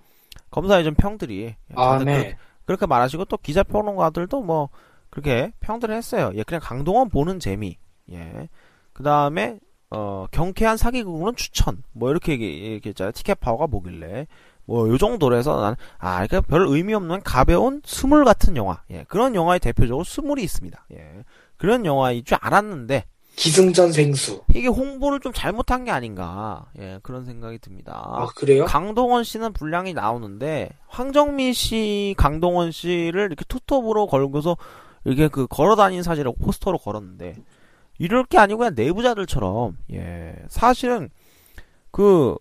검사회전 평들이 예, 아, 네. 그렇게, 그렇게 말하시고 또 기자 평론가들도 뭐 그렇게 평들을 했어요. 예, 그냥 강동원 보는 재미. 예. 그 다음에 어, 경쾌한 사기극은 추천. 뭐 이렇게 얘기, 얘기했잖아요. 티켓 파워가 뭐길래. 뭐 요 정도로 해서 나는 아, 그러니까 별 의미 없는 가벼운 스물 같은 영화. 예. 그런 영화에 대표적으로 스물이 있습니다. 예. 그런 영화일 줄 알았는데 기승전 생수. 이게 홍보를 좀 잘못한 게 아닌가. 예, 그런 생각이 듭니다. 아, 그래요? 강동원 씨는 분량이 나오는데 황정민 씨, 강동원 씨를 이렇게 투톱으로 걸고서 이렇게 그 걸어 다니는 사진을 포스터로 걸었는데 이럴 게 아니고 그냥 내부자들처럼 예 사실은 그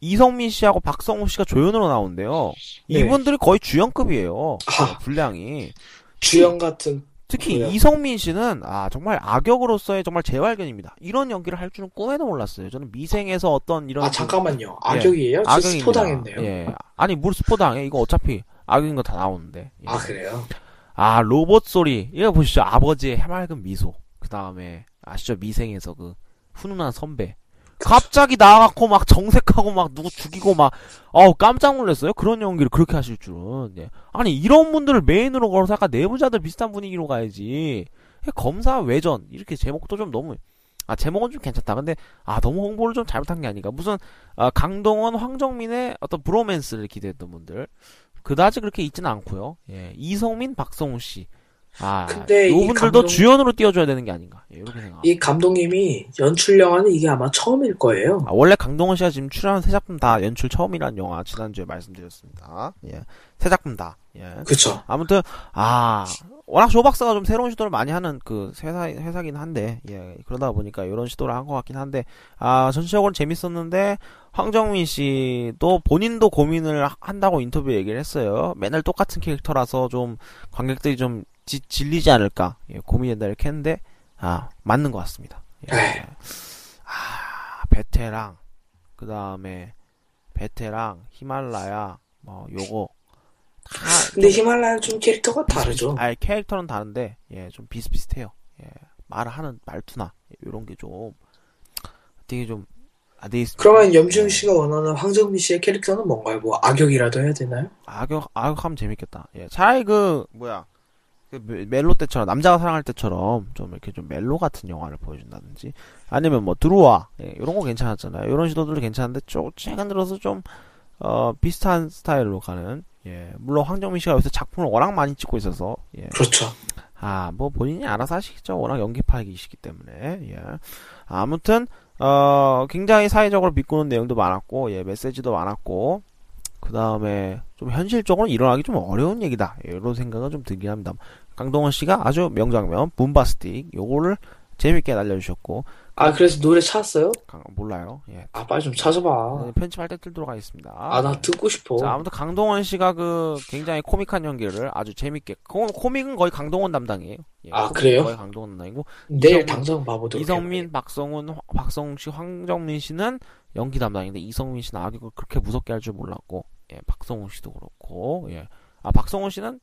이성민 씨하고 박성우 씨가 조연으로 나오는데요 네. 이분들이 거의 주연급이에요 아. 분량이 주연 같은. 특히 그래요? 이성민 씨는 아 정말 악역으로서의 정말 재발견입니다 이런 연기를 할 줄은 꿈에도 몰랐어요 저는 미생에서 어떤 이런 아, 잠깐만요. 악역이에요? 저 악역입니다. 스포 당했네요. 예. 아니, 뭘 스포 당해? 이거 어차피 악역인 거 다 나오는데. 예. 아, 그래요? 아, 로봇 소리. 이거 보시죠. 아버지의 해맑은 미소. 그 다음에, 아시죠? 미생에서 그, 훈훈한 선배. 갑자기 나와갖고 막 정색하고 막 누구 죽이고 막, 어우, 깜짝 놀랐어요. 그런 연기를 그렇게 하실 줄은. 예. 아니, 이런 분들을 메인으로 걸어서 약간 내부자들 비슷한 분위기로 가야지. 검사 외전. 이렇게 제목도 좀 너무, 아 제목은 좀 괜찮다. 근데 아 너무 홍보를 좀 잘못한 게 아닌가. 무슨 아, 강동원, 황정민의 어떤 브로맨스를 기대했던 분들 그다지 그렇게 있지는 않고요. 예, 이성민, 박성우 씨. 아, 근데 이 이분들도 감동- 주연으로 띄워줘야 되는 게 아닌가. 예, 이렇게 생각. 이 감독님이 연출 영화는 이게 아마 처음일 거예요. 아, 원래 강동원 씨가 지금 출연한 세 작품 다 연출 처음이라는 영화 지난주에 말씀드렸습니다. 예, 세 작품 다. 예. 그쵸. 아무튼 아 워낙 조 박사가 좀 새로운 시도를 많이 하는 그 회사 회사긴 한데 예 그러다 보니까 이런 시도를 한 것 같긴 한데 아 전체적으로 재밌었는데 황정민 씨도 본인도 고민을 하- 한다고 인터뷰 얘기를 했어요. 맨날 똑같은 캐릭터라서 좀 관객들이 좀 지- 질리지 않을까 예, 고민된다 이렇게 했는데 아 맞는 것 같습니다. 예. 에이. 아 베테랑 그 다음에 베테랑 히말라야 뭐 요거 다 근데 히말라야는 좀 캐릭터가 다르죠. 아 캐릭터는 다른데 예좀 비슷비슷해요. 예 말을 하는 말투나 이런 게 좀 되게 좀 아돼 있습니다. 그러면 염지훈 씨가 원하는 황정민 씨의 캐릭터는 뭔가요? 뭐 악역이라도 해야 되나요? 악역 악역하면 재밌겠다. 예 차라리 그 뭐야 그 멜- 멜로 때처럼 남자가 사랑할 때처럼 좀 이렇게 좀 멜로 같은 영화를 보여준다든지 아니면 뭐 들어와 예, 이런 거 괜찮았잖아요. 이런 시도들도 괜찮은데 좀 최근 들어서 좀 어, 비슷한 스타일로 가는 예 물론 황정민 씨가 요새 작품을 워낙 많이 찍고 있어서 예 그렇죠. 아, 뭐 본인이 알아서 하시겠죠. 워낙 연기파이시기 때문에. 예. 아무튼 어, 굉장히 사회적으로 비꼬는 내용도 많았고, 예, 메시지도 많았고, 그 다음에 좀 현실적으로 일어나기 좀 어려운 얘기다. 예, 이런 생각은 좀 들긴 합니다. 강동원 씨가 아주 명장면, 붐바스틱, 요거를 재밌게 날려주셨고, 아 그래서 노래 찾았어요? 강- 몰라요. 예. 아 빨리 좀 찾아봐. 네, 편집할 때 틀도록 하겠습니다. 아 나 듣고 싶어. 자, 아무튼 강동원 씨가 그 굉장히 코믹한 연기를 아주 재밌게, 코, 코믹은 거의 강동원 담당이에요. 예, 아, 그래요? 거의 강동원 담당이고, 내일 이성민- 당장 봐보도록 이성민, 해볼게요. 박성훈, 황- 박성웅 씨, 황정민 씨는 연기 담당인데 이성민 씨는 악역을 그렇게 무섭게 할 줄 몰랐고, 예, 박성훈 씨도 그렇고, 예, 아 박성훈 씨는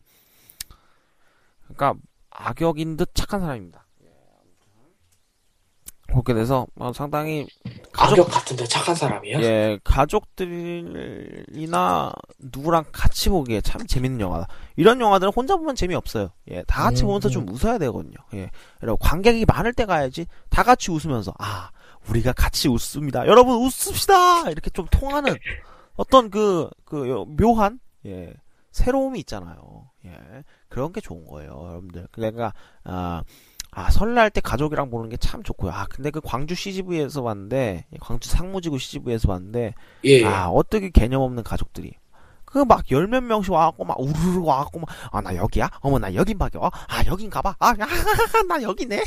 그러니까 악역인 듯 착한 사람입니다. 예, 그렇게 돼서 어, 상당히 가족 악역 같은데 착한 사람이야? 예, 가족들이나 누구랑 같이 보기에 참 재밌는 영화다. 이런 영화들은 혼자 보면 재미없어요. 예, 다 같이 음, 보면서 좀 웃어야 되거든요. 예, 여러분, 관객이 많을 때 가야지 다 같이 웃으면서, 아, 우리가 같이 웃습니다. 여러분, 웃읍시다! 이렇게 좀 통하는 어떤 그, 그, 요- 묘한, 예, 새로움이 있잖아요. 예, 그런 게 좋은 거예요, 여러분들. 그러니까, 아, 아, 설날 때 가족이랑 보는 게 참 좋고요. 아, 근데 그 광주 CGV에서 봤는데, 광주 상무지구 CGV에서 봤는데, 예. 아, 어떻게 개념 없는 가족들이. 그 막 열 몇 명씩 와갖고 막 우르르 와갖고 막, 아, 나 여기야? 어머, 나 여긴 박여. 아, 여긴 가봐. 아, 야, 나 여기네.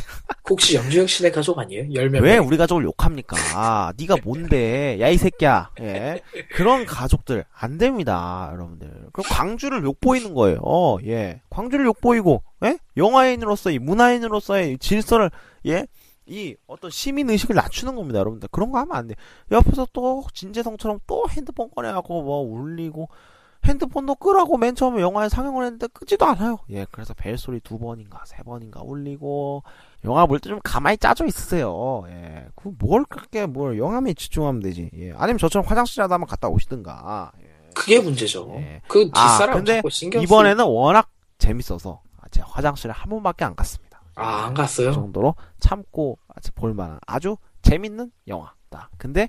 혹시 염주영 씨네 가족 아니에요? 열몇 왜 명. 우리 가족을 욕합니까? 아, 네가 뭔데? 야, 이 새끼야. 예. 그런 가족들 안 됩니다, 여러분들. 그럼 광주를 욕보이는 거예요. 어, 예. 광주를 욕보이고, 예? 영화인으로서의, 문화인으로서의 질서를, 예? 이 어떤 시민 의식을 낮추는 겁니다, 여러분들. 그런 거 하면 안 돼. 옆에서 또 진재성처럼 또 핸드폰 꺼내갖고 뭐 울리고 핸드폰도 끄라고 맨 처음에 영화에 상영을 했는데 끄지도 않아요. 예, 그래서 벨소리 두 번인가 세 번인가 울리고 영화 볼 때 좀 가만히 짜져 있으세요. 예, 그뭘 그렇게 뭘 영화에 집중하면 되지. 예, 아니면 저처럼 화장실이라도 한번 갔다 오시든가. 예. 그게 문제죠. 예. 그 아, 뒷사람 근데 신경 쓰. 이번에는 워낙 재밌어서 아, 제가 화장실에 한 번밖에 안 갔습니다. 아, 안그 갔어요? 정도로 참고 볼만한 아주 재밌는 영화다. 근데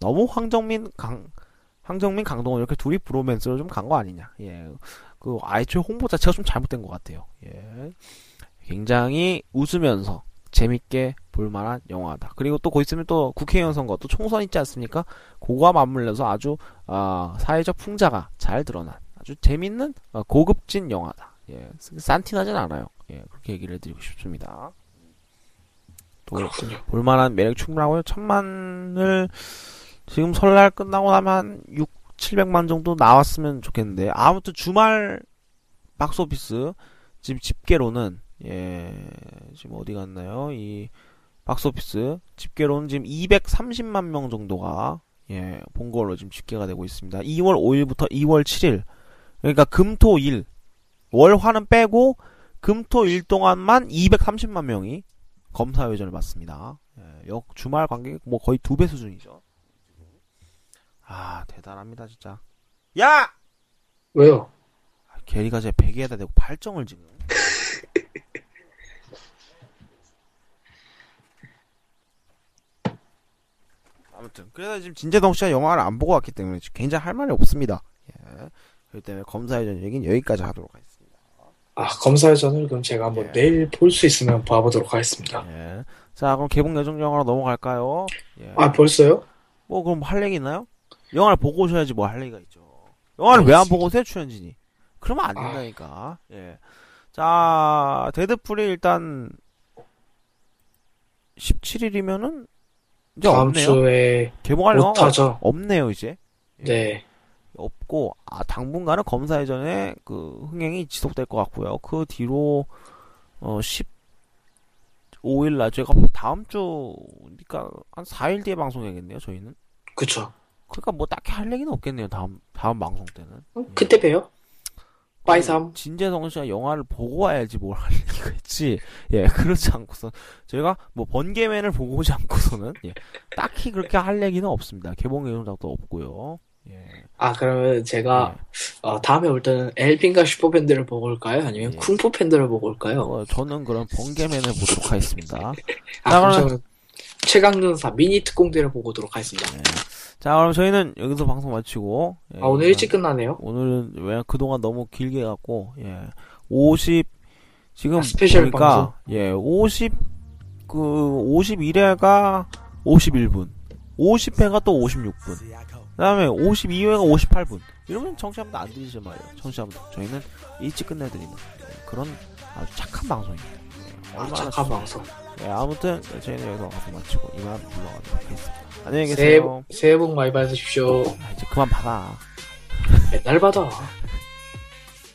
너무 황정민 강 황정민 강동원 이렇게 둘이 브로맨스로 좀 간 거 아니냐. 예. 그 아이초의 홍보 자체가 좀 잘못된 것 같아요. 예. 굉장히 웃으면서 재밌게 볼만한 영화다. 그리고 또 곧 있으면 또 국회의원 선거 또 총선 있지 않습니까? 그거와 맞물려서 아주 아, 사회적 풍자가 잘 드러난 아주 재밌는 어, 고급진 영화다. 예, 산티나진 않아요. 예, 그렇게 얘기를 해드리고 싶습니다. 또 그렇군요. 볼만한 매력 충분하고요. 천만을 지금 설날 끝나고 나면 한 6, 700만 정도 나왔으면 좋겠는데 아무튼 주말 박스오피스 지금 집계로는 예 지금 어디 갔나요? 이 박스오피스 집계로는 지금 230만 명 정도가 예 본 걸로 지금 집계가 되고 있습니다. 2월 5일부터 2월 7일 그러니까 금토일 월화는 빼고 금토일 동안만 230만 명이 검사 회전을 받습니다. 예, 역 주말 관객 뭐 거의 두 배 수준이죠. 아 대단합니다 진짜. 야 왜요? 게리가 제 베개에다 대고 발정을 지금. 아무튼 그래서 지금 진재동 씨가 영화를 안 보고 왔기 때문에 굉장히 할 말이 없습니다. 예. 그렇기 때문에 검사의 전 얘기는 여기까지 하도록 하겠습니다. 아, 검사회전을 그럼 제가 한번 예. 내일 볼 수 있으면 봐보도록 하겠습니다. 예. 자 그럼 개봉 예정 영화로 넘어갈까요? 예. 아, 벌써요? 뭐 그럼 할 얘기 있나요? 영화를 보고 오셔야지 뭐 할 얘기가 있죠. 영화를 왜 안. 보고 오세요 출연진이? 그러면 안 된다니까. 예. 자 데드풀이 일단 17일이면은 이제 다음 없네요. 주에 개봉할 영화가. 없네요 이제. 네. 없고 아 당분간은 검사회전에 그 흥행이 지속될 것 같고요. 그 뒤로 어 15일 날 제가 다음 주 그러니까 한 4일 뒤에 방송해야겠네요. 저희는. 그쵸. 그러니까 뭐 딱히 할 얘기는 없겠네요. 다음 다음 방송 때는. 음, 그때 봬요. 빠이삼. 진재성 씨가 영화를 보고 와야지 뭘 할 얘기가 있지. 예, 그렇지 않고서 저희가 뭐 번개맨을 보고 오지 않고서는 예, 딱히 그렇게 할 얘기는 없습니다. 개봉 예정작도 없고요. 예. 아, 그러면 제가, 예. 어, 다음에 올 때는 앨빈과 슈퍼밴드를 보고 올까요? 아니면 예. 쿵푸 팬더를 보고 올까요? 어, 저는 그럼 번개맨을 보도록 하겠습니다. 아, 자, 그럼 저는 최강전사 미니 특공대를 보고 오도록 하겠습니다. 예. 자, 그럼 저희는 여기서 방송 마치고 예, 아, 오늘 일찍 끝나네요. 오늘은 왜 그동안 너무 길게 갖고 예. 50 지금 아, 스페셜 보니까 예, 50 그 51회가 51분. 50회가 또 56분. 그 다음에 52회가 58분. 이러면 청취자분들 안 들리죠 말이에요. 청취자분들. 저희는 일찍 끝내드리는 예, 그런 아주 착한 방송입니다. 예, 아, 얼마나 착한 좋- 방송. 예, 아무튼 저희는 여기서 방송 마치고 이만 물러가도록 하겠습니다. 안녕히 새해, 계세요. 새해 복 많이 받으십시오. 아, 이제 그만 받아. 맨날 받아.